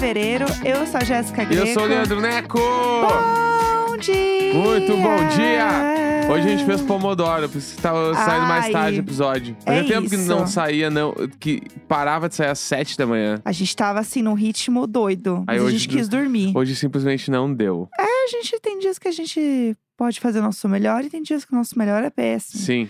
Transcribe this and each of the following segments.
fevereiro. Eu sou a Jéssica Greco. eu sou o Leandro Neco! Bom dia! Muito bom dia! Hoje a gente fez Pomodoro, por isso que tava saindo mais Ai, tarde o episódio. é Fazia tempo que isso. não saía, não, que parava de sair às 7 da manhã. A gente tava assim num ritmo doido. Aí Mas a hoje gente do- quis dormir. Hoje simplesmente não deu. A gente tem dias que a gente pode fazer o nosso melhor e tem dias que o nosso melhor é péssimo. Sim.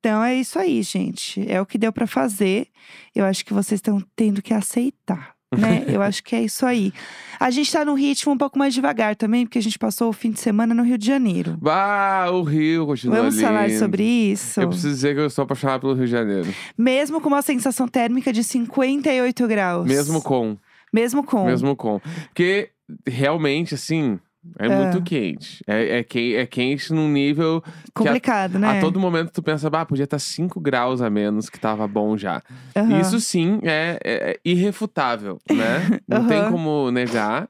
Então é isso aí, gente. É o que deu pra fazer. Eu acho que vocês estão tendo que aceitar. Né? Eu acho que é isso aí. A gente tá num ritmo um pouco mais devagar também, porque a gente passou o fim de semana no Rio de Janeiro. Ah, o Rio continua Vamos falar lindo. sobre isso? Eu preciso dizer que eu estou apaixonado pelo Rio de Janeiro. Mesmo com uma sensação térmica de 58 graus. Mesmo com. Mesmo com. Mesmo com. Porque realmente, assim, é, muito quente. É, é, que- é quente num nível Complicado, né? A todo momento tu pensa, bah, podia estar 5 graus a menos, que tava bom já. Aham. Isso sim é, é- é irrefutável, né? Não tem Aham. como negar.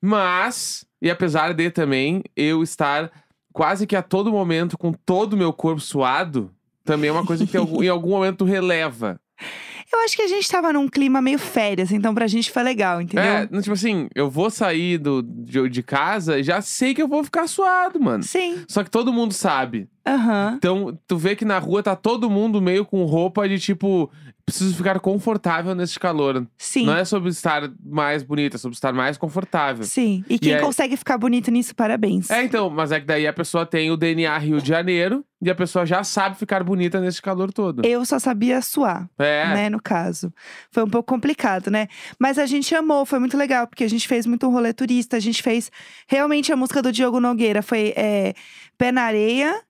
Mas, e apesar de também eu estar quase que a todo momento com todo o meu corpo suado, também é uma coisa que em algum momento releva. Eu acho que a gente tava num clima meio férias, então pra gente foi legal, entendeu? É, tipo assim, eu vou sair do, de, de casa, já sei que eu vou ficar suado, mano. Sim. Só que todo mundo sabe. Aham. Então, tu vê que na rua tá todo mundo meio com roupa de tipo, preciso ficar confortável nesse calor. Sim. Não é sobre estar mais bonita, é sobre estar mais confortável. Sim. E quem aí- consegue ficar bonito nisso, parabéns. É, então, mas é que daí a pessoa tem o DNA Rio de Janeiro e a pessoa já sabe ficar bonita nesse calor todo. Eu só sabia suar. É. né, no caso. Foi um pouco complicado, né? Mas a gente amou, foi muito legal, porque a gente fez muito rolê turista, a gente fez realmente a música do Diogo Nogueira, foi é, pé na areia,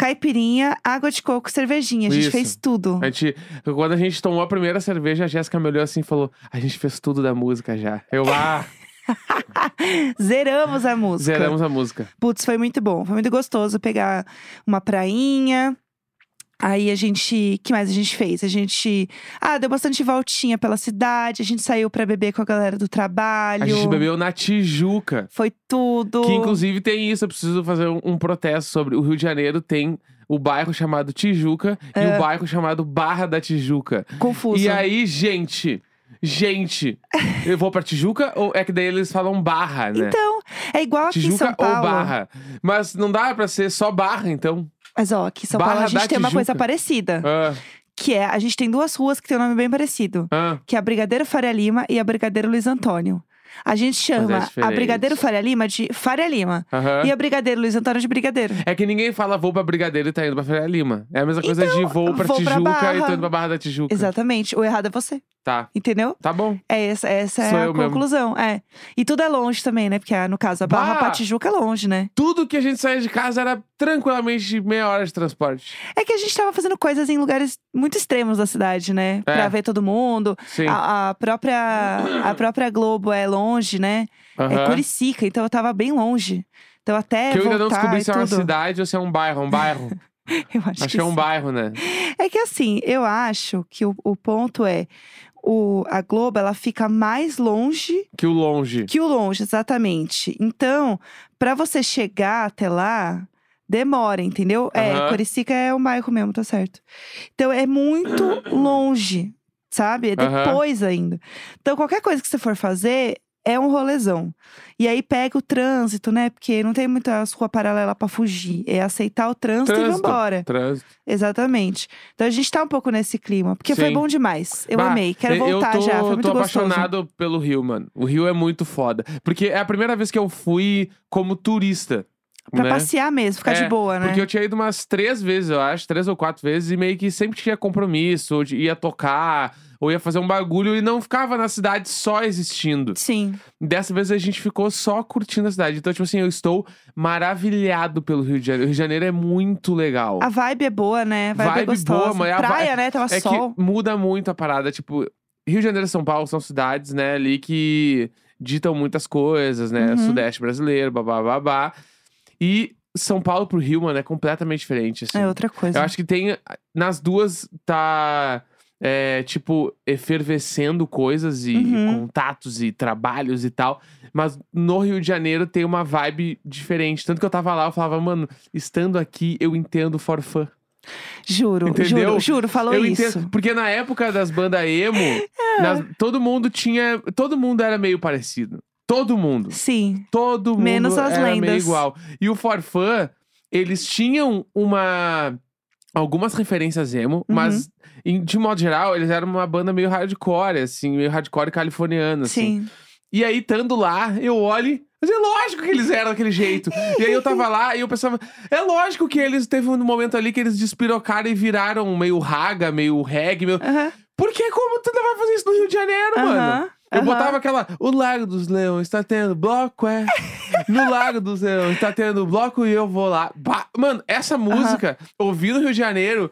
caipirinha, água de coco, cervejinha. A gente Isso. fez tudo. A gente, quando a gente tomou a primeira cerveja, a Jéssica me olhou assim e falou: A gente fez tudo da música já. Eu, ah, Zeramos a música. zeramos a música. Putz, foi muito bom. Foi muito gostoso pegar uma prainha. Aí a gente. que mais a gente fez? A gente. Ah, deu bastante voltinha pela cidade. A gente saiu pra beber com a galera do trabalho. A gente bebeu na Tijuca. Foi tudo. Que inclusive tem isso, eu preciso fazer um, um protesto sobre. O Rio de Janeiro tem o bairro chamado Tijuca e o bairro chamado Barra da Tijuca. Confuso. E aí, gente, gente, eu vou pra Tijuca ou é que daí eles falam Barra, né? Então, é igual aqui em Tijuca São Paulo. ou Barra. Mas não dá pra ser só Barra, então. Mas ó, aqui em São Barra Paulo a gente tem uma coisa parecida. Ah, Que é, a gente tem duas ruas que tem um nome bem parecido. ah. Que é a Brigadeiro Faria Lima e a Brigadeiro Luiz Antônio. A gente chama a é diferente. Brigadeiro Faria Lima de Faria Lima. Aham. E a Brigadeiro Luiz Antônio de Brigadeiro. É que ninguém fala vou pra Brigadeiro e tá indo pra Faria Lima. É a mesma coisa de vou pra Então, vou pra Tijuca Barra. e tô indo pra Barra da Tijuca. Exatamente. O errado é você, Tá, entendeu? tá bom. É essa, essa Sou é a eu mesmo. conclusão. É. E tudo é longe também, né? Porque, ah, no caso, a Barra Bah! pra Tijuca é longe, né? Tudo que a gente saía de casa era tranquilamente meia hora de transporte. É que a gente tava fazendo coisas em lugares muito extremos da cidade, né? É. Pra ver todo mundo. Sim. A, a própria, a própria Globo é longe, né? É Aham. Curicica, então eu tava bem longe. Então até Que eu ainda não descobri se é uma tudo. cidade ou se é um bairro. É um bairro. Eu acho, Acho que, que é um bairro, né? É que assim, eu acho que o, o ponto é o, a Globo ela fica mais longe Que o longe. que o longe, exatamente. Então, pra você chegar até lá, demora, entendeu? É, Aham. Curicica é um bairro mesmo, tá certo. Então é muito longe, sabe? É depois ainda. Então, qualquer coisa que você for fazer. É um rolezão. E aí pega o trânsito, né? Porque não tem muita rua paralela pra fugir. É aceitar o trânsito, e Trânsito. vambora. Trânsito. Exatamente. Então a gente tá um pouco nesse clima. Porque foi Sim. bom demais. Eu Bah, amei. Quero eu voltar tô, já. Foi muito tô apaixonado pelo Rio, mano. O Rio é muito foda. Porque é a primeira vez que eu fui como turista. Pra né? passear mesmo, ficar É, de boa, né? Porque eu tinha ido umas três vezes, eu acho, três ou quatro vezes, e meio que sempre tinha compromisso, ia tocar, ou ia fazer um bagulho e não ficava na cidade só existindo. Sim. Dessa vez a gente ficou só curtindo a cidade. Então, tipo assim, eu estou maravilhado pelo Rio de Janeiro. O Rio de Janeiro é muito legal. A vibe é boa, né? A vibe, é Vibe gostosa. boa, mas a Praia, vi- né? Tava É sol. que muda muito a parada. Tipo, Rio de Janeiro e São Paulo são cidades, né, ali que ditam muitas coisas, né? Uhum. Sudeste brasileiro, babá, babá. E São Paulo pro Rio, mano, é completamente diferente, assim. É outra coisa. Eu acho que tem. Nas duas tá. É, tipo, efervescendo coisas e Uhum. contatos e trabalhos e tal. Mas no Rio de Janeiro tem uma vibe diferente. Tanto que eu tava lá, eu falava, mano, estando aqui, eu entendo forfã. Juro, Entendeu? juro, juro, falou eu isso. entendo. Porque na época das bandas emo, nas- todo mundo tinha. Todo mundo era meio parecido. Todo mundo. Sim. Todo mundo Menos as era meio lendas. igual. E o Forfã, eles tinham uma. Algumas referências emo, Uhum. mas em- de modo geral, eles eram uma banda meio hardcore, assim, meio hardcore californiana, assim. Sim. E aí, estando lá, eu olho. Mas é lógico que eles eram daquele jeito. e aí eu tava lá e eu pensava, é lógico que eles teve um momento ali que eles despirocaram e viraram meio raga, meio reggae, meio. Aham. Por que como tu não vai fazer isso no Rio de Janeiro, mano? Eu aham. botava aquela. O Lago dos Leões tá tendo bloco, é. No Lago dos Leões tá tendo bloco e eu vou lá. Bah, mano, essa música, ouvir no Rio de Janeiro.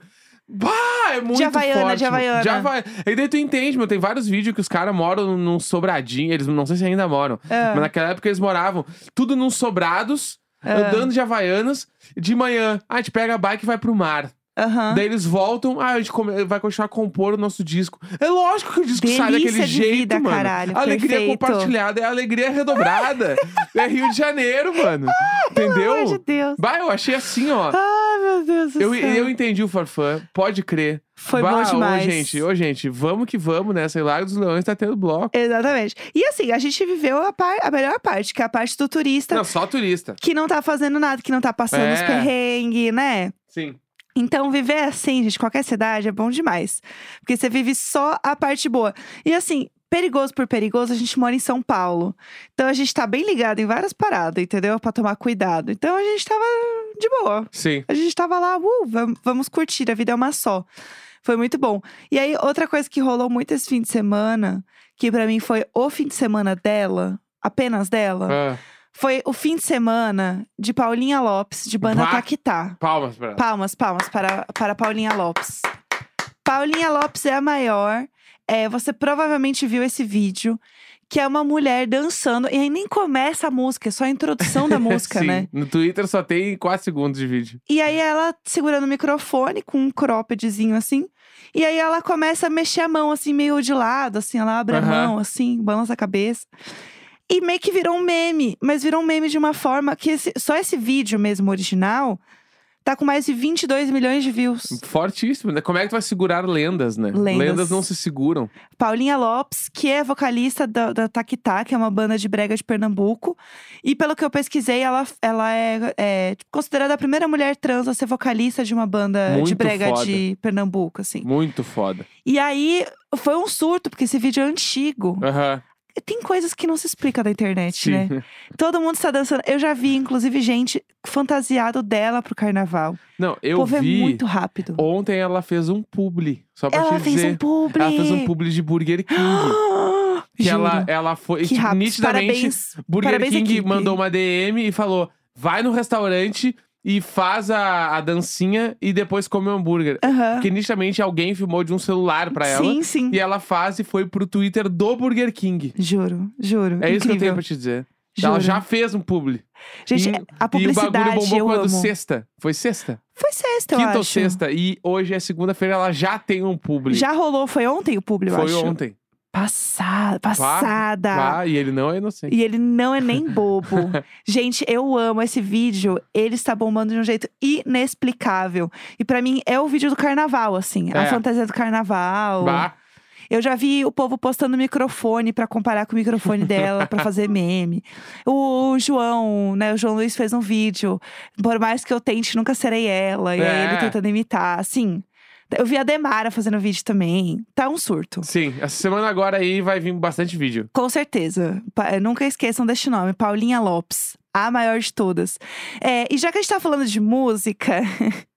Bah, é muito Havaiana, forte. de Havaiana. De E daí tu entende, meu. Tem vários vídeos que os caras moram num sobradinho. Eles não sei se ainda moram. Ah. Mas naquela época eles moravam tudo num sobrados, Ah. andando de Havaianas. De manhã, a gente pega a bike e vai pro mar. Aham. Daí eles voltam, ah, a gente come- vai continuar a compor o nosso disco. É lógico que o disco sai Delícia daquele de jeito, vida, mano. caralho, alegria perfeito. compartilhada é alegria redobrada. é Rio de Janeiro, mano. Entendeu? Pelo amor de Deus. Bah, eu achei assim, ó. Ai, meu Deus do Eu, céu. eu entendi o Farfã, pode crer. Foi bah, bom demais. Ô, gente, ô, gente, vamos que vamos, né? Sei lá, dos Leões tá tendo bloco. Exatamente. E assim, a gente viveu a, par- a melhor parte, que é a parte do turista Não, só turista. que não tá fazendo nada, que não tá passando É. os perrengues, né? Sim. Então, viver assim, gente, qualquer cidade é bom demais. Porque você vive só a parte boa. E assim, perigoso por perigoso, a gente mora em São Paulo. Então a gente tá bem ligado em várias paradas, entendeu? Pra tomar cuidado. Então a gente tava de boa. Sim. A gente tava lá, uh, vam- vamos curtir, a vida é uma só. Foi muito bom. E aí, outra coisa que rolou muito esse fim de semana, que pra mim foi o fim de semana dela, apenas dela, Ah, foi o fim de semana de Paulinha Lopes, de banda Bah. Taquitá. palmas pra ela. Palmas, palmas para, para Paulinha Lopes. Paulinha Lopes é a maior. É, você provavelmente viu esse vídeo, que é uma mulher dançando, e aí nem começa a música, é só a introdução da música, Sim. né? No Twitter só tem 4 segundos de vídeo. E aí ela segurando o microfone com um croppedzinho assim. E aí ela começa a mexer a mão assim, meio de lado, assim, ela abre a Aham. mão, assim, balança a cabeça. E meio que virou um meme, mas virou um meme de uma forma que esse- só esse vídeo mesmo original tá com mais de 22 milhões de views. Fortíssimo, né? Como é que tu vai segurar lendas, né? Lendas. não se seguram. Paulinha Lopes, que é vocalista da, da Taquitá, que é uma banda de brega de Pernambuco. E pelo que eu pesquisei, ela, ela é, é considerada a primeira mulher trans a ser vocalista de uma banda de Muito brega foda. de Pernambuco, assim. Muito foda. E aí, foi um surto, porque esse vídeo é antigo. Aham. Tem coisas que não se explica da internet, Sim. né? Todo mundo está dançando. Eu já vi, inclusive, gente fantasiado dela pro carnaval. Não, o eu povo vi. é muito rápido. Ontem ela fez um publi. Só pra Ela te fez dizer. um publi. Ela fez um publi de Burger King. que Juro. ela, ela foi. Que tipo, nitidamente, Parabéns. Burger parabéns, King equipe. mandou uma DM e falou: vai no restaurante e faz a, a dancinha e depois come o hambúrguer. Aham. Porque nitidamente alguém filmou de um celular pra ela. Sim, sim. E ela faz e foi pro Twitter do Burger King. Juro, juro. É isso que eu tenho Incrível. pra te dizer. Juro. Ela já fez um publi. Gente, E- a E o publicidade bagulho bombou eu quando? amo. Sexta. Foi sexta? Foi sexta, eu Quinta acho. ou sexta. E hoje é segunda-feira, ela já tem um publi. Já rolou, foi ontem o publi, eu Foi acho. ontem. Passada, passada. Ah, e ele não é inocente. E ele não é nem bobo. Gente, eu amo esse vídeo. Ele está bombando de um jeito inexplicável. E pra mim é o vídeo do carnaval, assim. A É. fantasia do carnaval. Bah, Eu já vi o povo postando microfone pra comparar com o microfone dela pra fazer meme. O João, né? O João Luiz fez um vídeo. Por mais que eu tente, nunca serei ela. E aí É. ele tentando imitar. Assim. Eu vi a Demara fazendo vídeo também. Tá um surto. sim. Essa semana agora aí vai vir bastante vídeo. Com certeza. Pa- Nunca esqueçam deste nome, Paulinha Lopes. A maior de todas. É, e já que a gente tá falando de música,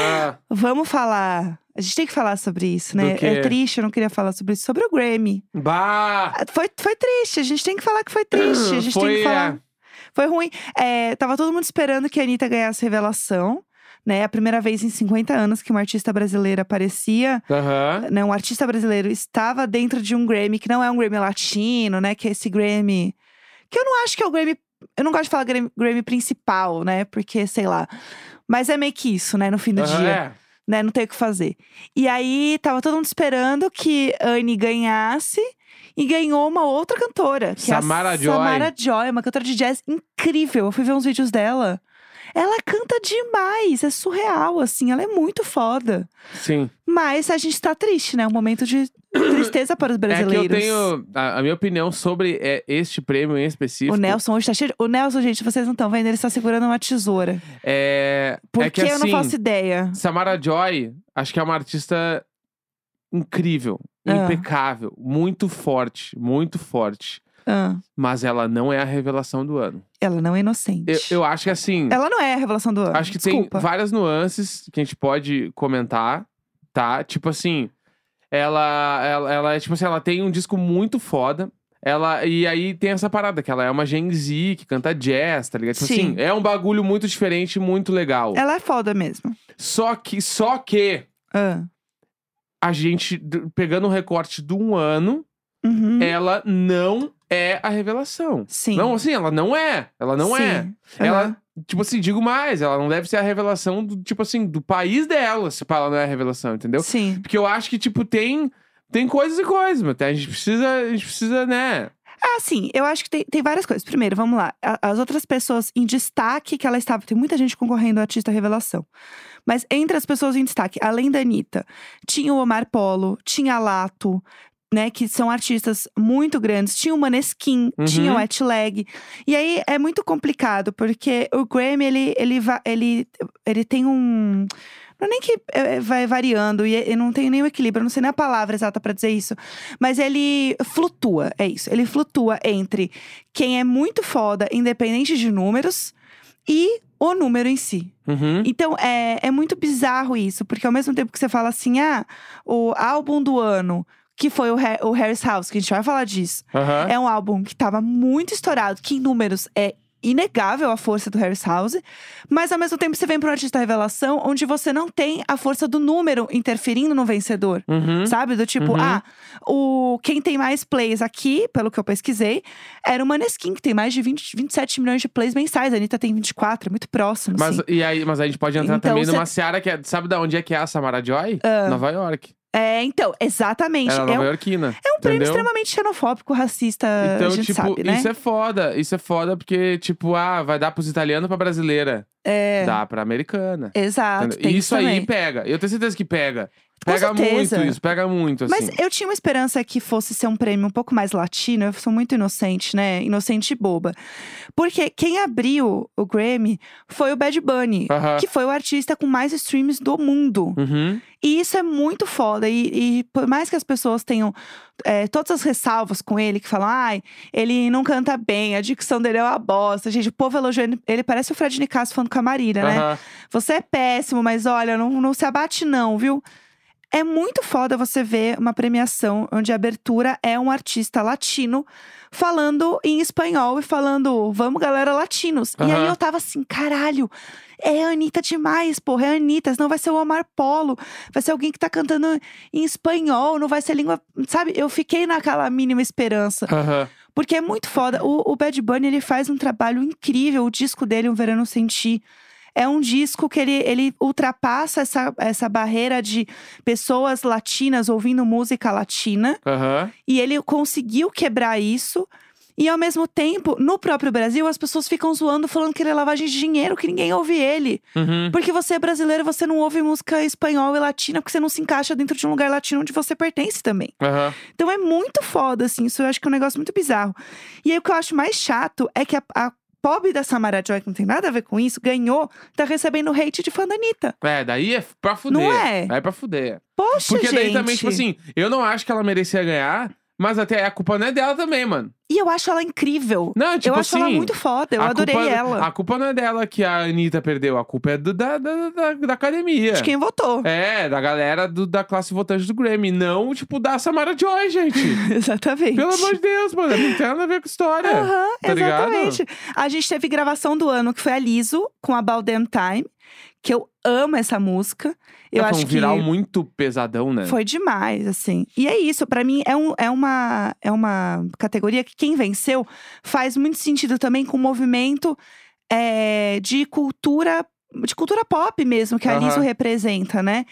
Ah, vamos falar. A gente tem que falar sobre isso, né? É triste, eu não queria falar sobre isso. Sobre o Grammy. bah! Ah, Foi, foi triste, a gente tem que falar que foi triste. A gente tem Foi, que falar. é. Foi ruim. É, tava todo mundo esperando que a Anitta ganhasse revelação. Né, a primeira vez em 50 anos que uma artista brasileira aparecia, Aham. né, um artista brasileiro estava dentro de um Grammy que não é um Grammy latino, né, que é esse Grammy que eu não acho que é o Grammy, eu não gosto de falar Grammy, Grammy principal, né, porque sei lá, mas é meio que isso, né, no fim do Aham, dia é. né? Não tem o que fazer. E aí, tava todo mundo esperando que Anne ganhasse. E ganhou uma outra cantora. Que Samara é a Joy. Samara Joy, uma cantora de jazz incrível. Eu fui ver uns vídeos dela. Ela canta demais, é surreal, assim, ela é muito foda. Sim. Mas a gente tá triste, né? Um momento de tristeza para os É que brasileiros. eu tenho. A, a minha opinião sobre é, este prêmio em específico. O Nelson hoje tá cheio. O Nelson, gente, vocês não estão vendo, ele está segurando uma tesoura. É. Por é que que eu não assim, faço ideia? Samara Joy, acho que é uma artista incrível, Ah. impecável, muito forte, muito forte. Ah, Mas ela não é a revelação do ano. Ela não é inocente. Eu, eu acho que assim. Ela não é a revelação do ano. Acho que Desculpa. tem várias nuances que a gente pode comentar, tá? Tipo assim, ela, ela, ela é tipo assim, ela tem um disco muito foda. Ela, e aí tem essa parada, que ela é uma Gen Z que canta jazz, tá ligado? Tipo Sim. assim, é um bagulho muito diferente, muito legal. Ela é foda mesmo. Só que, só que Ah. a gente, pegando o recorte de um ano, Uhum. ela não é a revelação. Sim. Não, assim, ela não é. Ela não é. Sim. Ela, Aham. tipo assim, digo mais, ela não deve ser a revelação do, tipo assim, do país dela, se ela não é a revelação, entendeu? Sim. Porque eu acho que, tipo, tem. Tem coisas e coisas, mas a gente precisa, a gente precisa, né? Ah, sim, eu acho que tem, tem várias coisas. Primeiro, vamos lá. As outras pessoas em destaque que ela estava. Tem muita gente concorrendo ao artista revelação. Mas entre as pessoas em destaque, além da Anitta, tinha o Omar Polo, tinha a Lato, né? Que são artistas muito grandes. Tinha o Maneskin, Uhum. tinha o Wet Leg. E aí é muito complicado, porque o Grammy, ele, ele, ele, ele tem um. Não é nem que é, vai variando e não tem nenhum equilíbrio, não sei nem a palavra exata pra dizer isso. Mas ele flutua, é isso. Ele flutua entre quem é muito foda, independente de números, e o número em si. Uhum. Então é, é muito bizarro isso, porque ao mesmo tempo que você fala assim, ah, o álbum do ano, que foi o, Ha- o Harris House, que a gente vai falar disso, é um álbum que tava muito estourado, que em números é inegável a força do Harris House, mas ao mesmo tempo você vem para um artista revelação onde você não tem a força do número interferindo no vencedor. Uhum. Sabe? Do tipo, Uhum. ah, o quem tem mais plays aqui, pelo que eu pesquisei, era o Maneskin, que tem mais de 20, 27 milhões de plays mensais. A Anitta tem 24, é muito próximo. Mas, assim. e aí, mas a gente pode entrar Então, também cê- numa seara que é. Sabe da onde é que é a Samara Joy? Nova York. É, então, exatamente. Ela é nova um, é um prêmio extremamente xenofóbico, racista, Então, tipo, sabe, né? isso é foda. Isso é foda porque, tipo, ah, vai dar pros italianos pra brasileira. É, Dá pra americana. exato. Tem isso aí pega. Eu tenho certeza que pega. Com Pega certeza. muito isso, pega muito, assim. Mas eu tinha uma esperança que fosse ser um prêmio um pouco mais latino. Eu sou muito inocente, né? Inocente e boba. Porque quem abriu o Grammy foi o Bad Bunny, Aham. que foi o artista com mais streams do mundo. Uhum. E isso é muito foda. E, e por mais que as pessoas tenham é, todas as ressalvas com ele, que falam, ai, ele não canta bem, a dicção dele é uma bosta. Gente, o povo elogiou ele, parece o Fred Nicasso falando com a Marília, né? Aham. Você é péssimo, mas olha, não, não se abate, não, viu? É muito foda você ver uma premiação onde a abertura é um artista latino falando em espanhol e falando, vamos galera latinos. E aí eu tava assim, caralho, é a Anitta demais, porra, é a Anitta, senão vai ser o Omar Polo, vai ser alguém que tá cantando em espanhol, não vai ser língua. Sabe? Eu fiquei naquela mínima esperança. Aham. Porque é muito foda. O, o Bad Bunny, ele faz um trabalho incrível. O disco dele, Um Verano Sem Ti, é um disco que ele, ele ultrapassa essa, essa barreira de pessoas latinas ouvindo música latina. Aham. E ele conseguiu quebrar isso. E ao mesmo tempo, no próprio Brasil, as pessoas ficam zoando, falando que ele é lavagem de dinheiro, que ninguém ouve ele. Uhum. Porque você é brasileiro, você não ouve música espanhol e latina, porque você não se encaixa dentro de um lugar latino onde você pertence também. Aham. Então é muito foda, assim. Isso eu acho que é um negócio muito bizarro. E aí o que eu acho mais chato é que a, a pobre da Samara Joy, que não tem nada a ver com isso, ganhou, tá recebendo hate de fã da Anitta. É, daí é pra fuder. Não é? É pra fuder. Poxa, Porque gente. daí também, tipo assim, eu não acho que ela merecia ganhar, mas até a culpa não é dela também, mano. E eu acho ela incrível. Não, tipo eu acho assim. ela muito foda. Eu adorei culpa, ela. A culpa não é dela que a Anitta perdeu, a culpa é do, da, da, da, da academia. De quem votou. É, da galera do- da classe votante do Grammy, não, tipo, da Samara Joy, gente. Exatamente. Pelo amor de Deus, mano, não tem nada a ver com história. Aham, tá ligado? exatamente. A gente teve gravação do ano, que foi a Liso, com a About Damn Time. Que eu amo essa música. Eu É, foi acho um viral que muito pesadão, né? Foi demais, assim. E é isso, pra mim é, um, é, uma, é uma categoria que quem venceu faz muito sentido também com o movimento é, de cultura. De cultura pop mesmo, que a Aham. Liso representa, né?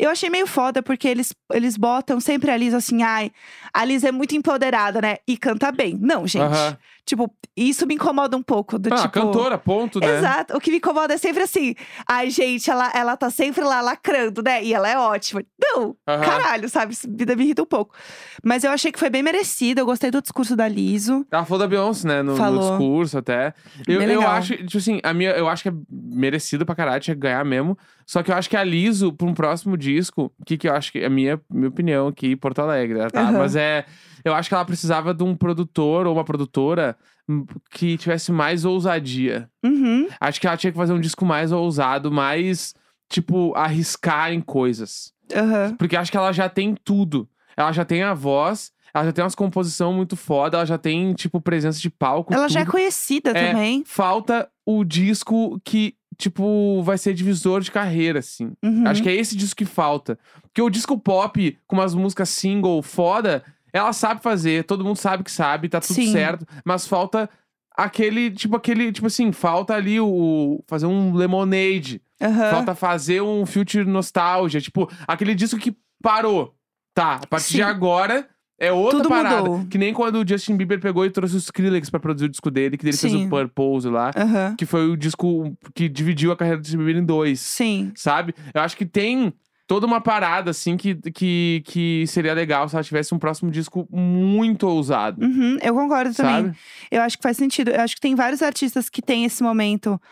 Eu achei meio foda, porque eles, eles botam sempre a Liz assim, ai, a Liz é muito empoderada, né? E canta bem. Não, gente. Aham. Tipo, isso me incomoda um pouco. Do Ah, tipo. cantora, ponto, né? Exato. O que me incomoda é sempre assim. Ai, gente, ela, ela tá sempre lá lacrando, né? E ela é ótima. Não! Aham. Caralho, sabe? Isso me me irrita um pouco. Mas eu achei que foi bem merecido. Eu gostei do discurso da Liso. Ela falou da Beyoncé, né? No, no Falou. discurso até. Eu, Bem eu legal. acho, tipo assim, a minha, eu acho que é merecido pra caralho, tinha que ganhar mesmo. Só que eu acho que a Liso, pra um próximo disco, o que, que eu acho que é a minha, minha opinião aqui em Porto Alegre, né, tá? Aham. Mas é. Eu acho que ela precisava de um produtor ou uma produtora hum, que tivesse mais ousadia. Uhum. Acho que ela tinha que fazer um disco mais ousado, mais, tipo, arriscar em coisas. Aham. Porque acho que ela já tem tudo. Ela já tem a voz, ela já tem umas composição muito foda, ela já tem, tipo, presença de palco. Ela já é tudo. conhecida É, também. Falta o disco que, tipo, vai ser divisor de carreira, assim. Uhum. Acho que é esse disco que falta. Porque o disco pop, com umas músicas single foda, ela sabe fazer, todo mundo sabe que sabe, tá tudo Sim. certo. Mas falta aquele, tipo, aquele, tipo assim, falta ali o. fazer um lemonade. Aham. Falta fazer um Future Nostalgia. Tipo, aquele disco que parou. Tá, a partir Sim. de agora é outra Tudo parada. mudou. Que nem quando o Justin Bieber pegou e trouxe o Skrillex pra produzir o disco dele, que ele fez o Purpose lá. Aham. Que foi o disco que dividiu a carreira do Justin Bieber em dois. Sim. Sabe? Eu acho que tem toda uma parada, assim, que, que, que seria legal se ela tivesse um próximo disco muito ousado. Uhum, eu concordo também. Sabe? Eu acho que faz sentido. Eu acho que tem vários artistas que têm esse momento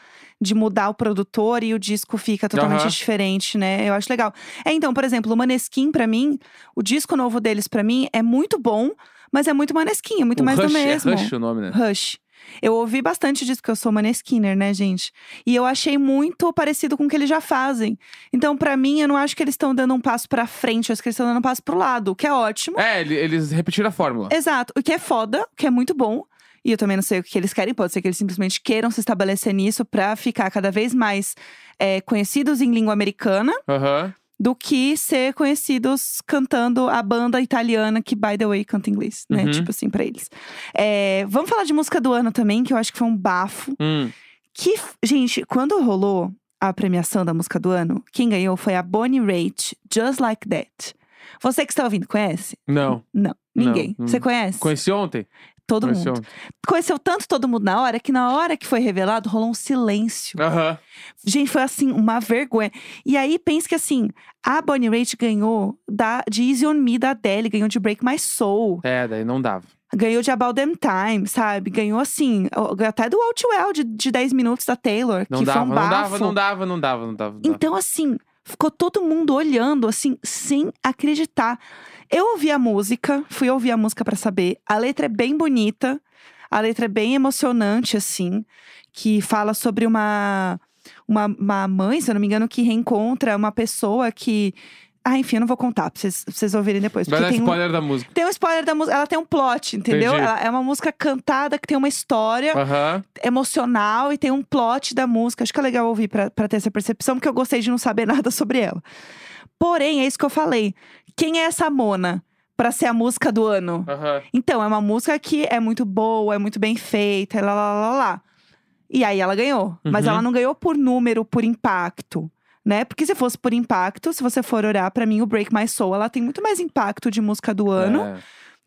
de mudar o produtor e o disco fica totalmente Aham. diferente, né? Eu acho legal. É, então, por exemplo, o Maneskin, pra mim, o disco novo deles, pra mim, é muito bom, mas é muito Maneskin, é muito o mais Rush, do mesmo. É Rush o nome, né? Rush. Eu ouvi bastante disso, porque eu sou Maneskinner, né, gente? E eu achei muito parecido com o que eles já fazem. Então, pra mim, eu não acho que eles estão dando um passo pra frente, eu acho que eles estão dando um passo pro lado, o que é ótimo. É, ele- eles repetiram a fórmula. Exato, o que é foda, o que é muito bom. E eu também não sei o que eles querem, pode ser que eles simplesmente queiram se estabelecer nisso pra ficar cada vez mais é, conhecidos em língua americana Aham. Do que ser conhecidos cantando a banda italiana que, by the way, canta inglês, né? Uhum. Tipo assim, pra eles. É, vamos falar de música do ano também, que eu acho que foi um bafo. Hum. Que, gente, quando rolou a premiação da música do ano, quem ganhou foi a Bonnie Raitt, Just Like That. Você que está ouvindo, conhece? Não. Não, ninguém. não. Você conhece? Conheci ontem? Todo Conheci mundo. Conheceu tanto todo mundo na hora que na hora que foi revelado rolou um silêncio. Aham. Gente, foi assim, uma vergonha. E aí, pense que assim, a Bonnie Raitt ganhou da, de Easy On Me da Adele, ganhou de Break My Soul, É, daí não dava. ganhou de About Them Time, sabe? Ganhou assim, até do Outwell de, de 10 minutos da Taylor, Não que dava, foi um não bafo. dava, não dava, não dava, não dava. não dava. Então, assim, ficou todo mundo olhando, assim, sem acreditar. Eu ouvi a música, fui ouvir a música pra saber. A letra é bem bonita, a letra é bem emocionante, assim, que fala sobre uma, uma, uma mãe, se eu não me engano, que reencontra uma pessoa que. Ah, enfim, eu não vou contar pra vocês, pra vocês ouvirem depois. Vai dar tem um- spoiler da música. tem um spoiler da música. Ela tem um plot, entendeu? É uma música cantada que tem uma história Aham. emocional e tem um plot da música. Acho que é legal ouvir pra, pra ter essa percepção, porque eu gostei de não saber nada sobre ela. Porém, é isso que eu falei. Quem é essa Mona pra ser a música do ano? Então, é uma música que é muito boa, é muito bem feita, lá, lá, lá, lá. E aí ela ganhou. Mas Uhum. ela não ganhou por número, por impacto. Né? Porque se fosse por impacto, se você for olhar pra mim, o Break My Soul, ela tem muito mais impacto de música do ano É.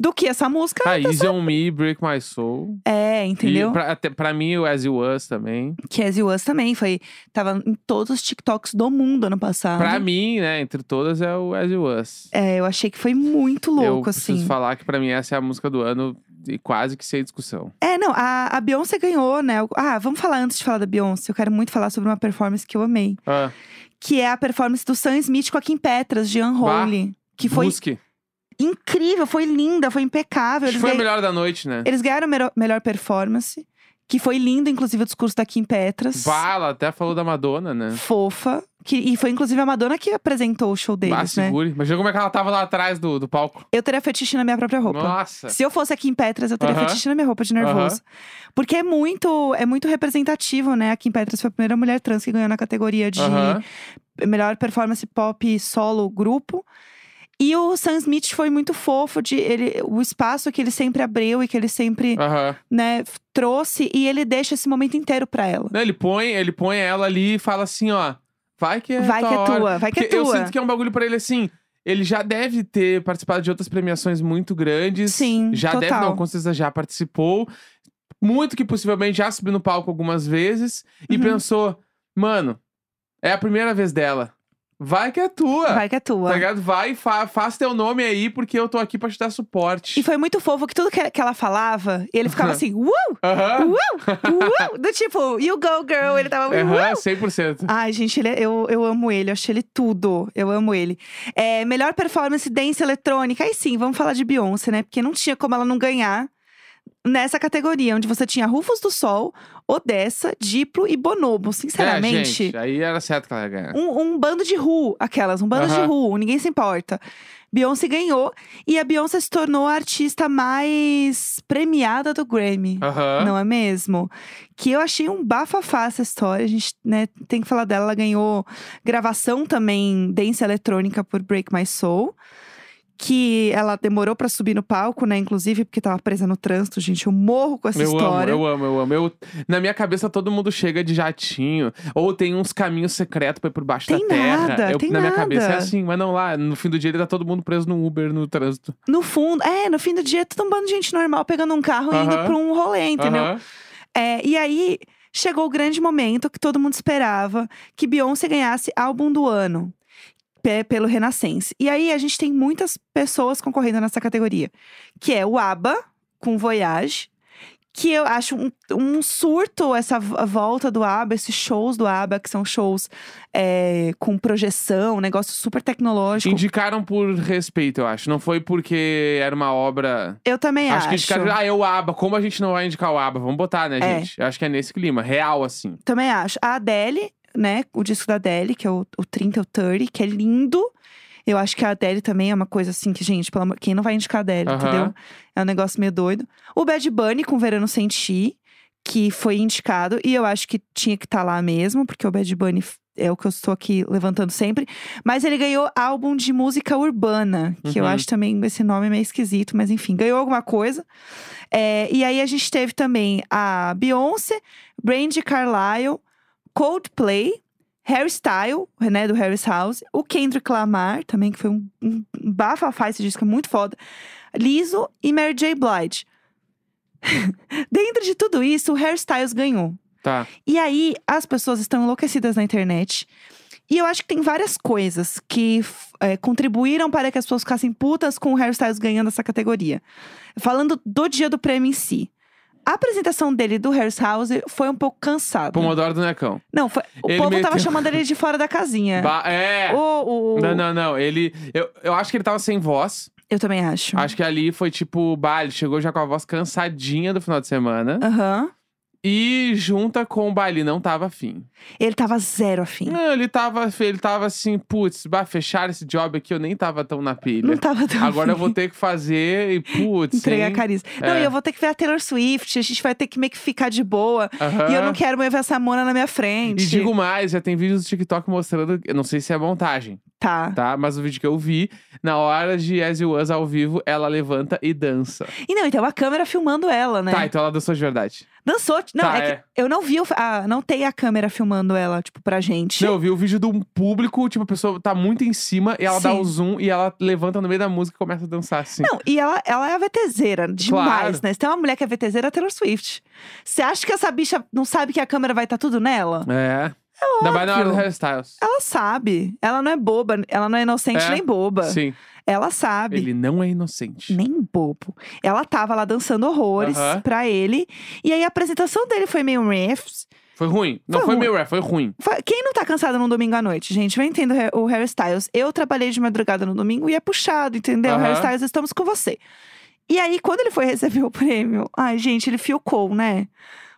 do que essa música. Ah, Easy on Me, Break My Soul. É, entendeu? E pra, até, pra mim, o As You Was também. Que As You Was também foi. Tava em todos os TikToks do mundo ano passado. Pra mim, né, entre todas, é o As You Was. É, eu achei que foi muito eu louco, preciso assim. falar que pra mim essa é a música do ano e quase que sem discussão. É, não, a, a Beyoncé ganhou, né? Ah, vamos falar antes de falar da Beyoncé. Eu quero muito falar sobre uma performance que eu amei. Ah, Que é a performance do Sam Smith com a Kim Petras, de Unholy. Que foi Busque. Incrível, foi linda, foi impecável. Acho que foi a ganha- melhor da noite, né? Eles ganharam mero- melhor performance. Que foi lindo, inclusive, o discurso da Kim Petras. Bah, ela até falou da Madonna, né? Fofa. Que, e foi, inclusive, a Madonna que apresentou o show Bah, deles, né? segure. Imagina como é que ela tava lá atrás do, do palco. Eu teria fetiche na minha própria roupa. Nossa. Se eu fosse aqui em Petras, eu teria Aham. fetiche na minha roupa de nervoso. Porque é muito, é muito representativo, né? A Kim Petras foi a primeira mulher trans que ganhou na categoria de Aham. melhor performance pop solo grupo. E o Sam Smith foi muito fofo de ele, o espaço que ele sempre abriu e que ele sempre, né, trouxe e ele deixa esse momento inteiro pra ela. Ele põe, ele põe ela ali e fala assim, ó. Vai que é Vai que é hora. tua, vai que é Porque Eu tua. sinto que é um bagulho pra ele assim. Ele já deve ter participado de outras premiações muito grandes. Sim, Já deve, total. não, com certeza já participou. Muito que possivelmente já subiu no palco algumas vezes. E Uhum. pensou, mano, é a primeira vez dela. Vai que é tua. Vai que é tua. Tá ligado? Vai e fa faz teu nome aí, porque eu tô aqui pra te dar suporte. E foi muito fofo que tudo que, que ela falava, ele ficava assim, uh, Aham. uh, uh, do tipo, you go girl, ele tava muito, Aham, uh. 100%. Ai, gente, ele, é- eu, eu amo ele, eu achei ele tudo. Eu amo ele. É, melhor performance dance eletrônica. Aí sim, vamos falar de Beyoncé, né? Porque não tinha como ela não ganhar nessa categoria, onde você tinha Rufus do Sol, Odessa, Diplo e Bonobo. É, Sinceramente. gente, aí era certo que ela ia ganhar. um, um bando de Ru, aquelas, um bando de. Ru, ninguém se importa. Beyoncé ganhou e a Beyoncé se tornou a artista mais premiada do Grammy. Não é mesmo? Que eu achei um bafafá essa história. A gente né, tem que falar dela. Ela ganhou gravação também, dance eletrônica por Break My Soul. Que ela demorou pra subir no palco, né? Inclusive, porque tava presa no trânsito, gente. Eu morro com essa Eu amo, história. eu amo, eu amo. Eu, na minha cabeça, todo mundo chega de jatinho. Ou tem uns caminhos secretos pra ir por baixo Tem da terra. nada, Eu- tem na minha cabeça é nada. assim, mas não lá. No fim do dia, ele tá todo mundo preso no Uber, no trânsito. No fundo, é, no fim do dia, tudo um bando de gente normal pegando um carro e indo pra um rolê, entendeu? Aham. É, e aí, chegou o grande momento que todo mundo esperava que Beyoncé ganhasse álbum do ano pelo Renascença. E aí, a gente tem muitas pessoas concorrendo nessa categoria, que é o ABBA com Voyage, que eu acho um, um surto essa volta do ABBA, esses shows do ABBA, que são shows é, com projeção, um negócio super tecnológico. Indicaram por respeito, eu acho. Não foi porque era uma obra. Eu também acho acho. que indicaram. Ah, é o ABBA. Como a gente não vai indicar o ABBA? Vamos botar, né, É. gente? Eu acho que é nesse clima. Real, assim. Também acho. A Adele, né? O disco da Adele, que é o, o 30 ou 30, que é lindo. Eu acho que a Adele também é uma coisa assim que, gente, pelo amor, quem não vai indicar a Adele, entendeu? É um negócio meio doido. O Bad Bunny com Verano Sem Ti, que foi indicado, e eu acho que tinha que estar lá mesmo, porque o Bad Bunny é o que eu estou aqui levantando sempre. Mas ele ganhou álbum de música urbana, que eu Uhum. acho também esse nome meio esquisito, mas enfim, ganhou alguma coisa. É, e aí a gente teve também a Beyoncé, Brandy Carlile, Coldplay, Harry Style, né, do Harry's House, o Kendrick Lamar, também, que foi um, um bafafá esse disco, é muito foda. Lizzo e Mary J. Blige. Dentro de tudo isso, o Harry Styles ganhou. Tá. E aí, as pessoas estão enlouquecidas na internet. E eu acho que tem várias coisas que é, contribuíram para que as pessoas ficassem putas com o Harry Styles ganhando essa categoria. Falando do dia do prêmio em si. A apresentação dele do Harry's House foi um pouco cansada. Pomodoro do Necão. Não, foi- o Ele povo tava meteu- chamando ele de fora da casinha. Ba- é. O, o- Não, não, não. Ele. Eu, eu acho que ele tava sem voz. Eu também acho. Acho que ali foi tipo, bah, ele chegou já com a voz cansadinha do final de semana. Aham. E junta com o baile, não tava afim. Ele tava zero afim. Não, ele tava, ele tava assim, putz, bah, fechar esse job aqui, eu nem tava tão na pilha. Não tava tão Agora eu afim. vou ter que fazer e, putz, Entregar hein? carisma. Não, É. e eu vou ter que ver a Taylor Swift. A gente vai ter que meio que ficar de boa. E eu não quero mais ver essa Mona na minha frente. E digo mais, já tem vídeos do TikTok mostrando, eu não sei se é montagem, Tá. tá? Mas o vídeo que eu vi, na hora de As You Was ao vivo, ela levanta e dança. E não, então a câmera filmando ela, né? Tá, então ela dançou de verdade. Dançou. Não, Tá, é, é. que eu não vi, a, não tem a câmera filmando ela, tipo, pra gente. Não, eu vi o vídeo de um público, tipo, a pessoa tá muito em cima e ela dá Sim. o zoom e ela levanta no meio da música e começa a dançar assim. Não, e ela, ela é a VTZera, demais, Claro. né? Se tem uma mulher que é VTZera, é a Taylor Swift. Você acha que essa bicha não sabe que a câmera vai estar tudo nela? É. Ainda mais na hora do hairstyles. Ela sabe. Ela não é boba, ela não é inocente É, nem boba. Sim. Ela sabe. Ele não é inocente. Nem bobo. Ela tava lá dançando horrores Aham. pra ele. E aí a apresentação dele foi meio refs. Foi ruim. Não Foi foi, ruim. meio rap, foi ruim. Quem não tá cansado num domingo à noite, gente? Eu entendo o Harry Styles. Eu trabalhei de madrugada no domingo e é puxado, entendeu? Aham. Harry Styles, estamos com você. E aí, quando ele foi receber o prêmio, ai, gente, ele fiocou, né?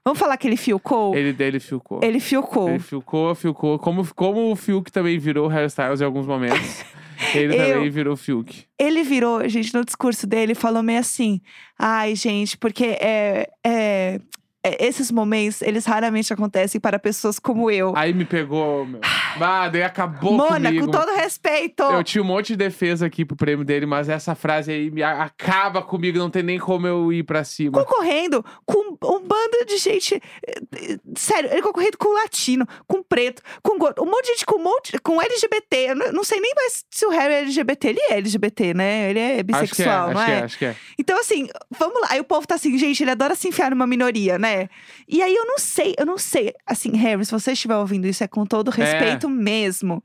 Vamos falar que ele fiocou? Ele dele filcou. Ele fiocou. Ele filcou, filcou. Como, como o Fiuk também virou hairstyles em alguns momentos. ele Eu- também virou Fiuk. Ele virou, gente, no discurso dele, falou meio assim: ai, gente, porque é. é é, esses momentos, eles raramente acontecem para pessoas como eu. Aí me pegou, meu. Ah, daí acabou Mona, comigo. com todo respeito. Eu tinha um monte de defesa aqui pro prêmio dele, mas essa frase aí me acaba comigo, não tem nem como eu ir pra cima. Concorrendo com um bando de gente. eh, Sério, ele concorrendo com latino, com preto, com gordo. Um monte de gente com, um monte, com LGBT. Eu não, não sei nem mais se o Harry é LGBT. Ele é LGBT, né? Ele é acho que é, bissexual, acho não que é? é, acho que é. Então, assim, vamos lá. Aí o povo tá assim, gente, ele adora se enfiar numa minoria, né? E aí eu não sei, eu não sei. Assim, Harry, se você estiver ouvindo isso, é com todo respeito mesmo. O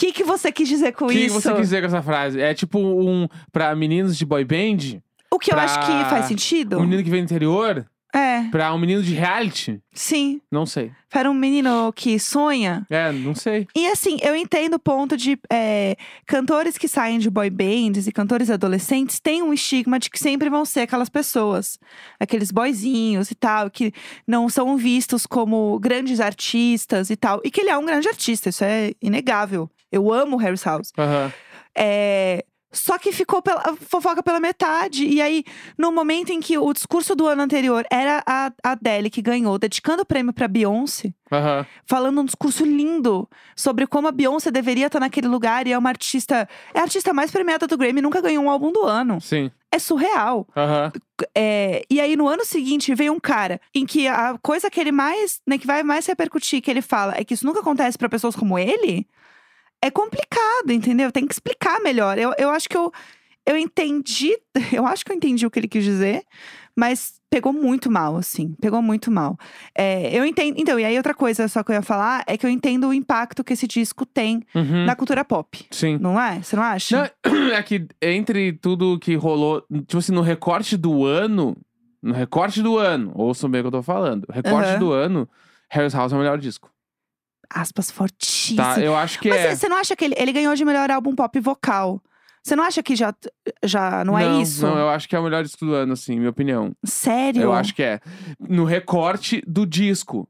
que, que você quis dizer com O que isso? você quis dizer com essa frase? É tipo um pra meninos de boy band? O que eu acho que faz sentido? Um menino que vem do interior? É, Pra um menino de reality? sim. Não sei. Para um menino que sonha. É, não sei. E assim, eu entendo o ponto de é, cantores que saem de boy bands e cantores adolescentes têm um estigma de que sempre vão ser aquelas pessoas, aqueles boyzinhos e tal, que não são vistos como grandes artistas e tal. E que ele é um grande artista, isso é inegável. Eu amo o Harry House. Aham. É, Só que ficou pela, fofoca pela metade. E aí, no momento em que o discurso do ano anterior era a Adele que ganhou, dedicando o prêmio pra Beyoncé, Aham. falando um discurso lindo sobre como a Beyoncé deveria estar naquele lugar e é uma artista. É a artista mais premiada do Grammy, nunca ganhou um álbum do ano. Sim. É surreal. Aham. É, e aí, no ano seguinte, veio um cara em que a coisa que ele mais, né, que vai mais repercutir, que ele fala, é que isso nunca acontece pra pessoas como ele. É complicado, entendeu? Tem que explicar melhor. Eu, eu acho que eu, eu entendi, eu acho que eu entendi o que ele quis dizer, mas pegou muito mal, assim, pegou muito mal. É, eu entendo. Então, e aí outra coisa só que eu ia falar é que eu entendo o impacto que esse disco tem Uhum. na cultura pop. Sim. Não é? Você não acha? Não, é que entre tudo que rolou, tipo assim, no recorte do ano, no recorte do ano, ouçam bem o que eu tô falando. Recorte Aham. do ano, Harry's House é o melhor disco. Aspas fortíssimas. Tá? Eu acho que Mas é. você não acha que ele, ele ganhou de melhor álbum pop vocal? Você não acha que já, já não, é isso? Não, eu acho que é o melhor disco do ano, assim, minha opinião. Sério? Eu acho que é. No recorte do disco.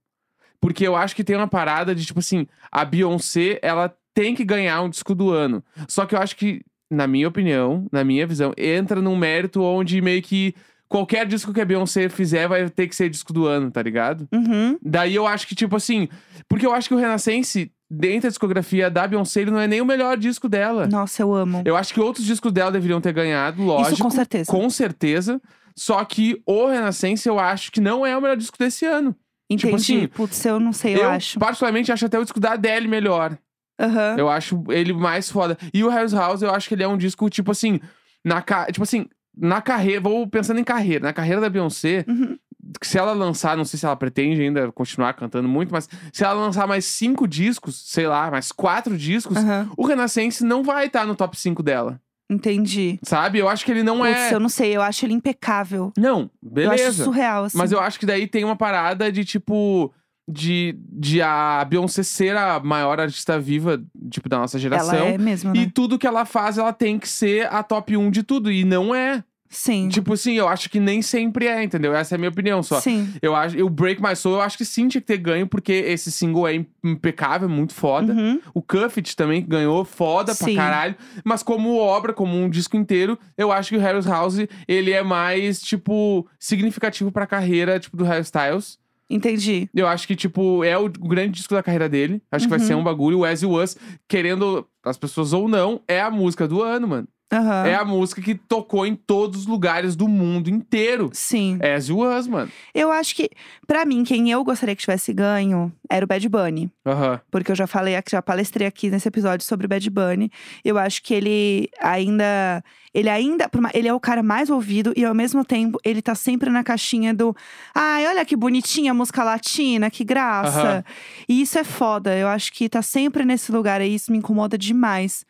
Porque eu acho que tem uma parada de, tipo assim, a Beyoncé, ela tem que ganhar um disco do ano. Só que eu acho que, na minha opinião, na minha visão, entra num mérito onde meio que qualquer disco que a Beyoncé fizer vai ter que ser disco do ano, tá ligado? Uhum. Daí eu acho que, tipo assim. Porque eu acho que o Renascense, dentro da discografia da Beyoncé, ele não é nem o melhor disco dela. Nossa, eu amo. Eu acho que outros discos dela deveriam ter ganhado, lógico. Isso com certeza. Com certeza. Só que o Renascense eu acho que não é o melhor disco desse ano. Entendi. tipo assim, Putz, eu não sei, eu, acho. particularmente, acho até o disco da Adele melhor. Aham. Eu acho ele mais foda. E o Harry's House, eu acho que ele é um disco, tipo assim, na ca... tipo assim, na carreira, vou pensando em carreira, na carreira da Beyoncé, Uhum. se ela lançar, não sei se ela pretende ainda continuar cantando muito, mas se ela lançar mais cinco discos, sei lá, mais quatro discos, Aham. o Renascense não vai estar no top 5 dela. Entendi. Sabe? Eu acho que ele não Putz, é. eu não sei, eu acho ele impecável. Não, Eu acho beleza. surreal, assim. Mas eu acho que daí tem uma parada de tipo. De, de a Beyoncé ser a maior artista viva, tipo, da nossa geração. Ela é mesmo, né? E tudo que ela faz, ela tem que ser a top 1 de tudo. E não é. Sim. Tipo assim, eu acho que nem sempre é, entendeu? Essa é a minha opinião só. Sim. Eu acho, o Break My Soul, eu acho que sim tinha que ter ganho, porque esse single é im- impecável, muito foda. Uhum. O Cuffit também ganhou, foda Sim. pra caralho. Mas como obra, como um disco inteiro, eu acho que o Harry's House, ele é mais, tipo, significativo pra carreira, tipo, do Harry Styles. Entendi. Eu acho que, tipo, é o, grande disco da carreira dele. Acho que vai Uhum. ser um bagulho. O As You Was, querendo as pessoas ou não, é a música do ano, mano. Aham. É a música que tocou em todos os lugares do mundo inteiro. Sim. As You Was, mano. Eu acho que, pra mim, quem eu gostaria que tivesse ganho era o Bad Bunny. Aham. Porque eu já falei, aqui- já palestrei aqui nesse episódio sobre o Bad Bunny. Eu acho que ele ainda. Ele ainda. Ele é o cara mais ouvido e ao mesmo tempo ele tá sempre na caixinha do. Ai, olha que bonitinha a música latina, que graça. Aham. E isso é foda. Eu acho que tá sempre nesse lugar e isso me incomoda demais.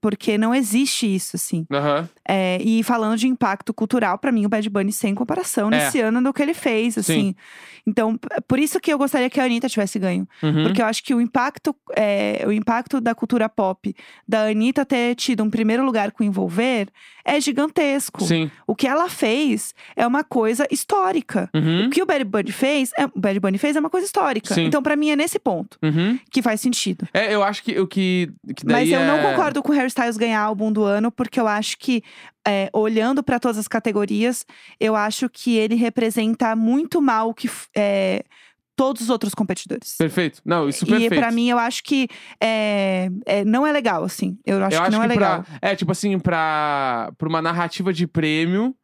Porque não existe isso, assim. Aham. É, e falando de impacto cultural, pra mim, o Bad Bunny sem comparação nesse ano do que ele fez, assim. Então, p- por isso que eu gostaria que a Anitta tivesse ganho. Uhum. Porque eu acho que o impacto, é, o impacto da cultura pop, da Anitta ter tido um primeiro lugar com Envolver, é gigantesco. Sim. O que ela fez é uma coisa histórica. Uhum. O que o Bad Bunny fez, é, o Bad Bunny fez é uma coisa histórica. Sim. Então, pra mim, é nesse ponto Uhum. que faz sentido. É, eu acho que o que, que Mas eu não é- concordo com o Harry Harry Styles ganhar álbum do ano, porque eu acho que, é, olhando pra todas as categorias, eu acho que ele representa muito mal que é, todos os outros competidores. Perfeito. Não, isso E perfeito. pra mim, eu acho que é, é, não é legal, assim. Eu acho eu que acho não que é legal. pra. É, tipo assim, pra, pra uma narrativa de prêmio,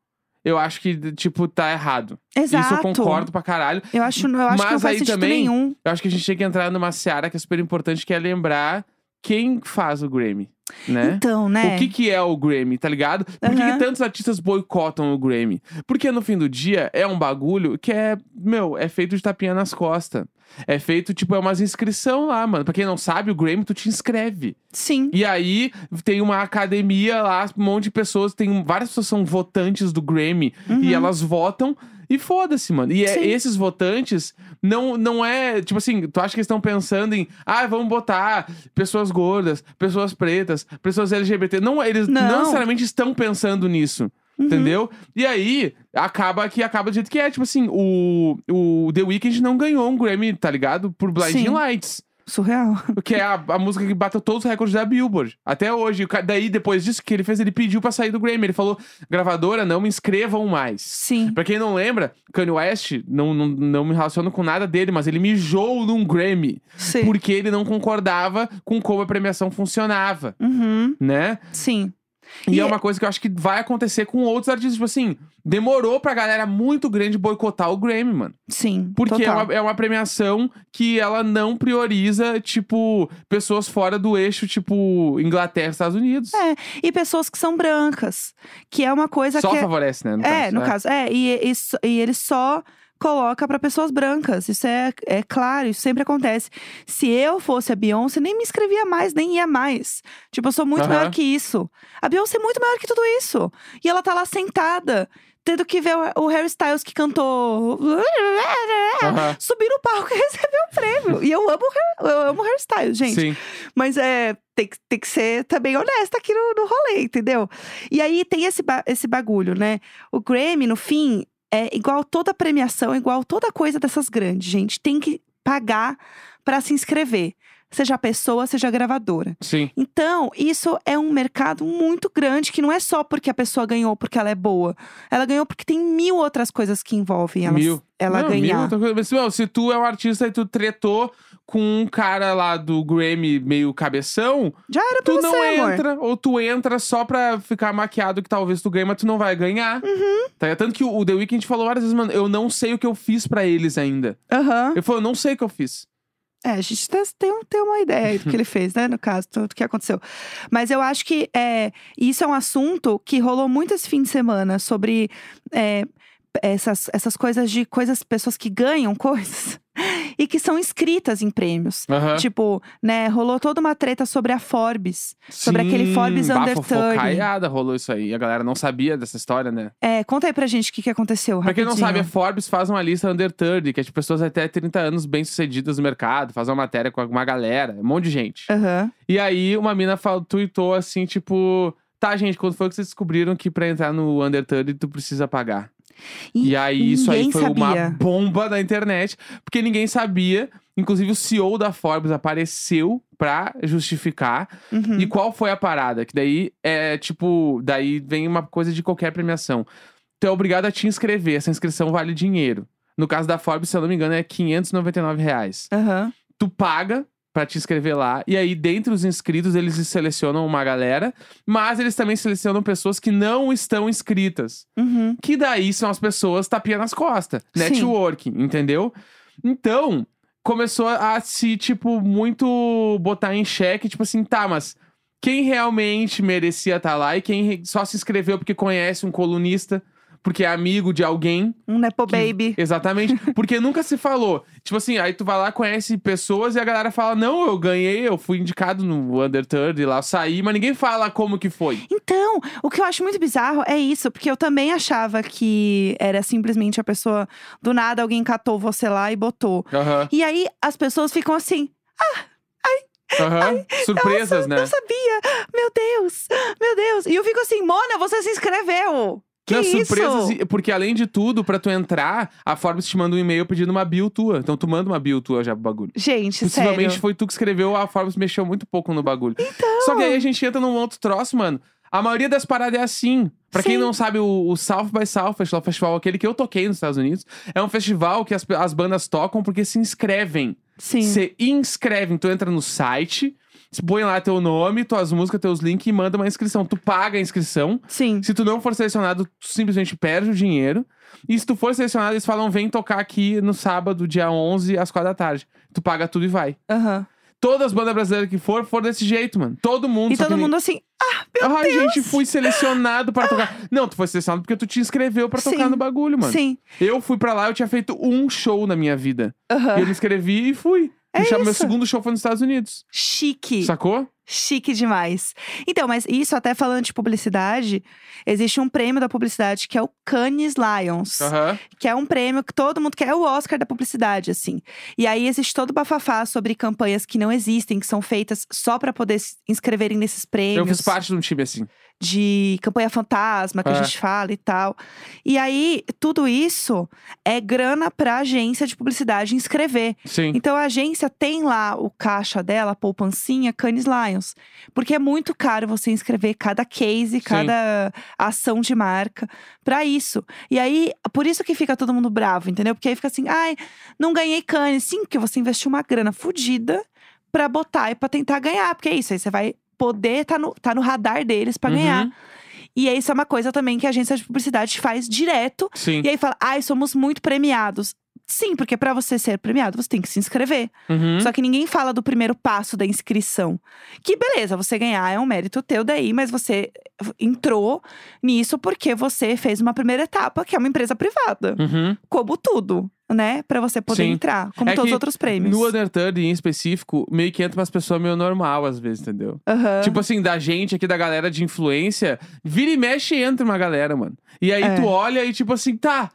eu acho que, tipo, tá errado. Exato. Isso eu concordo pra caralho. Eu acho, eu acho que não Mas faz aí também- nenhum. Eu acho que a gente tem que entrar numa seara que é super importante, que é lembrar quem faz o Grammy, né? Então, né? O que, que é o Grammy, tá ligado? Por que, que Aham. tantos artistas boicotam o Grammy? Porque no fim do dia é um bagulho que é, meu, é feito de tapinha nas costas. É feito, tipo, é umas inscrição lá, mano. Pra quem não sabe, o Grammy tu te inscreve. Sim. E aí tem uma academia lá, um monte de pessoas, tem várias pessoas são votantes do Grammy Uhum. e elas votam e foda-se, mano. E é- esses votantes não, não é, tipo assim, tu acha que eles estão pensando em, ah, vamos botar pessoas gordas, pessoas pretas, pessoas LGBT. Não, eles não, Não. necessariamente estão pensando nisso. Uhum. Entendeu? E aí, acaba que acaba do jeito que é. Tipo assim, o, o The Weeknd não ganhou um Grammy, tá ligado? Por Blinding Sim. Lights. Surreal. Que é a, a música que bateu todos os recordes da Billboard. Até hoje. Daí, depois disso que ele fez, ele pediu pra sair do Grammy. Ele falou: gravadora, não me inscrevam mais. Sim. Pra quem não lembra, Kanye West, não, não, não me relaciono com nada dele, mas ele mijou num Grammy. Sim. Porque ele não concordava com como a premiação funcionava, Uhum. né? Sim. E, E é é- uma coisa que eu acho que vai acontecer com outros artistas. Tipo assim, demorou pra galera muito grande boicotar o Grammy, mano. Sim. Porque é uma, é uma premiação que ela não prioriza, tipo, pessoas fora do eixo, tipo, Inglaterra e Estados Unidos. É, e pessoas que são brancas. Que é uma coisa Só que. é- favorece, né? No é, caso, no caso. É, e, e, só- e ele só coloca pra pessoas brancas. Isso é, é claro, isso sempre acontece. Se eu fosse a Beyoncé, nem me inscrevia mais, nem ia mais. Tipo, eu sou muito Aham. maior que isso. A Beyoncé é muito maior que tudo isso. E ela tá lá sentada, tendo que ver o, Harry Styles que cantou. Aham. Subir no palco e receber o prêmio. E eu amo, eu amo Harry Styles, gente. Sim. Mas é, tem, que- tem que ser também honesta aqui no, no rolê, entendeu? E aí tem esse, ba- esse bagulho, né? O Grammy, no fim, é igual toda premiação, igual toda coisa dessas grandes, gente. Tem que pagar pra se inscrever. Seja a pessoa, seja a gravadora. Sim. Então, isso é um mercado muito grande, que não é só porque a pessoa ganhou porque ela é boa. Ela ganhou porque tem mil outras coisas que envolvem ela, Mil. ela Não, mil ganhar. coisa. Mas, meu, se tu é um artista e tu tretou com um cara lá do Grammy meio cabeção, Já era pra tu você, não amor. entra. Ou tu entra só pra ficar maquiado que talvez tu ganhe, mas tu não vai ganhar. Uhum. Tá? ligado? Tanto que o The Weeknd falou várias vezes, mano, eu não sei o que eu fiz pra eles ainda. Aham. Ele falou, eu não sei o que eu fiz. É, a gente tá- tem, tem uma ideia do que ele fez, né? No caso, do que aconteceu. Mas eu acho que é, isso é um assunto que rolou muito esse fim de semana sobre é, essas, essas coisas de coisas, pessoas que ganham coisas e que são inscritas em prêmios. Aham. Tipo, né, rolou toda uma treta sobre a Forbes. sobre aquele Sim, Forbes bah, Under 30. fofocaiada rolou isso aí. A galera não sabia dessa história, né? É, conta aí pra gente o que, que aconteceu. Pra quem não sabe, a. Forbes faz uma lista under 30, que é de pessoas até 30 anos bem-sucedidas no mercado, faz uma matéria com uma galera, um monte de gente. Aham. E aí, uma mina fal- tweetou assim, tipo... Tá, gente, quando foi que vocês descobriram que pra entrar no under 30 tu precisa pagar? E, aí, isso aí foi uma sabia. bomba na internet, porque ninguém sabia. Inclusive, o CEO da Forbes apareceu pra justificar. Uhum. E qual foi a parada? Que daí é tipo, daí vem uma coisa de qualquer premiação. Tu é obrigado a te inscrever, essa inscrição vale dinheiro. No caso da Forbes, se eu não me engano, é 599 reais. Aham. Tu paga pra te inscrever lá, e aí, dentre os inscritos, eles selecionam uma galera, mas eles também selecionam pessoas que não estão inscritas. Uhum. Que daí são as pessoas tapinha nas costas. Sim. Networking, entendeu? Então, começou a se, tipo, muito botar em xeque, tipo assim, tá, mas quem realmente merecia estar lá e quem só se inscreveu porque conhece um colunista, porque é amigo de alguém. Um Nepo que- Baby. Exatamente. Porque nunca se falou. Tipo assim, aí tu vai lá, conhece pessoas e a galera fala: Não, eu ganhei, eu fui indicado no Under 30 lá, eu saí, mas ninguém fala como que foi. Então, o que eu acho muito bizarro é isso, porque eu também achava que era simplesmente a pessoa, do nada, alguém catou você lá e botou. Aham. E aí as pessoas ficam assim, Aham. Surpresas, né? não sabia, meu Deus, meu Deus. E eu fico assim, Mona, você se inscreveu. Que Não, isso? surpresas, porque além de tudo, pra tu entrar, a Forbes te manda um e-mail pedindo uma bio tua. Então tu manda uma bio tua já pro bagulho. Gente, Possivelmente sério. foi tu que escreveu, a Forbes mexeu muito pouco no bagulho. Só que aí a gente entra num outro troço, mano. A maioria das paradas é assim. Pra quem Sim. não sabe, o, o South by Southwest, o festival aquele que eu toquei nos Estados Unidos, é um festival que as, as bandas tocam porque se inscrevem. Sim. Você inscreve, tu entra no site, põe lá teu nome, tuas músicas, teus links e manda uma inscrição. Tu paga a inscrição. Sim. Se tu não for selecionado, tu simplesmente perde o dinheiro. E se tu for selecionado, eles falam: vem tocar aqui no sábado, dia 11, às 4 da tarde. Tu paga tudo e vai. Aham. Todas as bandas brasileiras que for, foram desse jeito, mano. Todo mundo. E todo que nem- mundo assim, ah, meu Ai, Deus. gente, fui selecionado pra tocar. Não, tu foi selecionado porque tu te inscreveu pra tocar no bagulho, mano. Sim. Eu fui pra lá, eu tinha feito um show na minha vida. E eu me inscrevi e fui. É chama- Meu isso. segundo show foi nos Estados Unidos. Chique. Sacou? Chique demais. Então, mas isso até falando de publicidade, existe um prêmio da publicidade que é o Cannes Lions. Aham. Que é um prêmio que todo mundo quer, é o Oscar da publicidade, assim. E aí existe todo o bafafá sobre campanhas que não existem, que são feitas só pra poder se inscreverem nesses Eu prêmios. fiz parte de um time assim. de campanha fantasma que É. a gente fala e tal. E aí, tudo isso é grana pra agência de publicidade inscrever. Sim. Então a agência tem lá o caixa dela, a poupancinha Cannes Lions. Porque é muito caro você inscrever cada case, cada ação de marca pra isso. E aí, por isso que fica todo mundo bravo, entendeu? Porque aí fica assim, ai, não ganhei Cannes. Sim, porque você investiu uma grana fodida pra botar e pra tentar ganhar. Porque é isso, aí você vai poder tá no, tá no radar deles pra Uhum. ganhar. E isso é uma coisa também que a agência de publicidade faz direto. Sim. E aí fala, ai, somos muito premiados. Sim, porque pra você ser premiado, você tem que se inscrever. Uhum. Só que ninguém fala do primeiro passo da inscrição. Que beleza, você ganhar é um mérito teu daí, mas você entrou nisso porque você fez uma primeira etapa, que é uma empresa privada. Uhum. Como tudo, né? Pra você poder Sim. entrar, como É todos os outros prêmios. No Undertale, em específico, meio que entra umas pessoas meio normal, às vezes, entendeu? Aham. Tipo assim, da gente aqui, da galera de influência, vira e mexe e entra uma galera, mano. E aí É. tu olha e tipo assim, tá.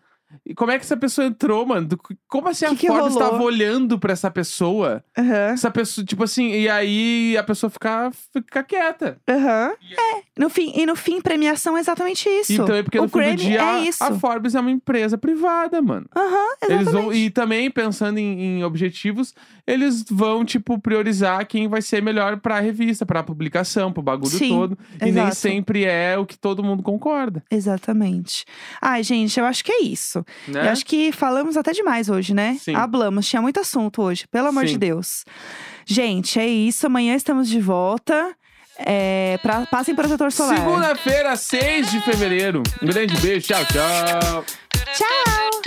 E como é que essa pessoa entrou, mano? Como assim a Que que Forbes rolou? tava olhando pra essa pessoa? Aham. Essa pessoa, tipo assim, e aí a pessoa fica, fica quieta. Aham. É. No fim, e no fim, premiação é exatamente isso. Então é porque o no fim do dia é a- isso. a Forbes é uma empresa privada, mano. Aham, Eles exatamente. vão, e também pensando em, em objetivos, eles vão, tipo, priorizar quem vai ser melhor pra revista, pra publicação, pro bagulho Sim, todo. E nem sempre é o que todo mundo concorda. Exatamente. Ai, gente, eu acho que é isso. Né? Eu acho que falamos até demais hoje, né? Sim. Hablamos, tinha muito assunto hoje, pelo amor de Sim. Deus. Gente, é isso. Amanhã estamos de volta. É, pra, passem protetor solar. Segunda-feira, 6 de fevereiro. Um grande beijo. Tchau, tchau. Tchau!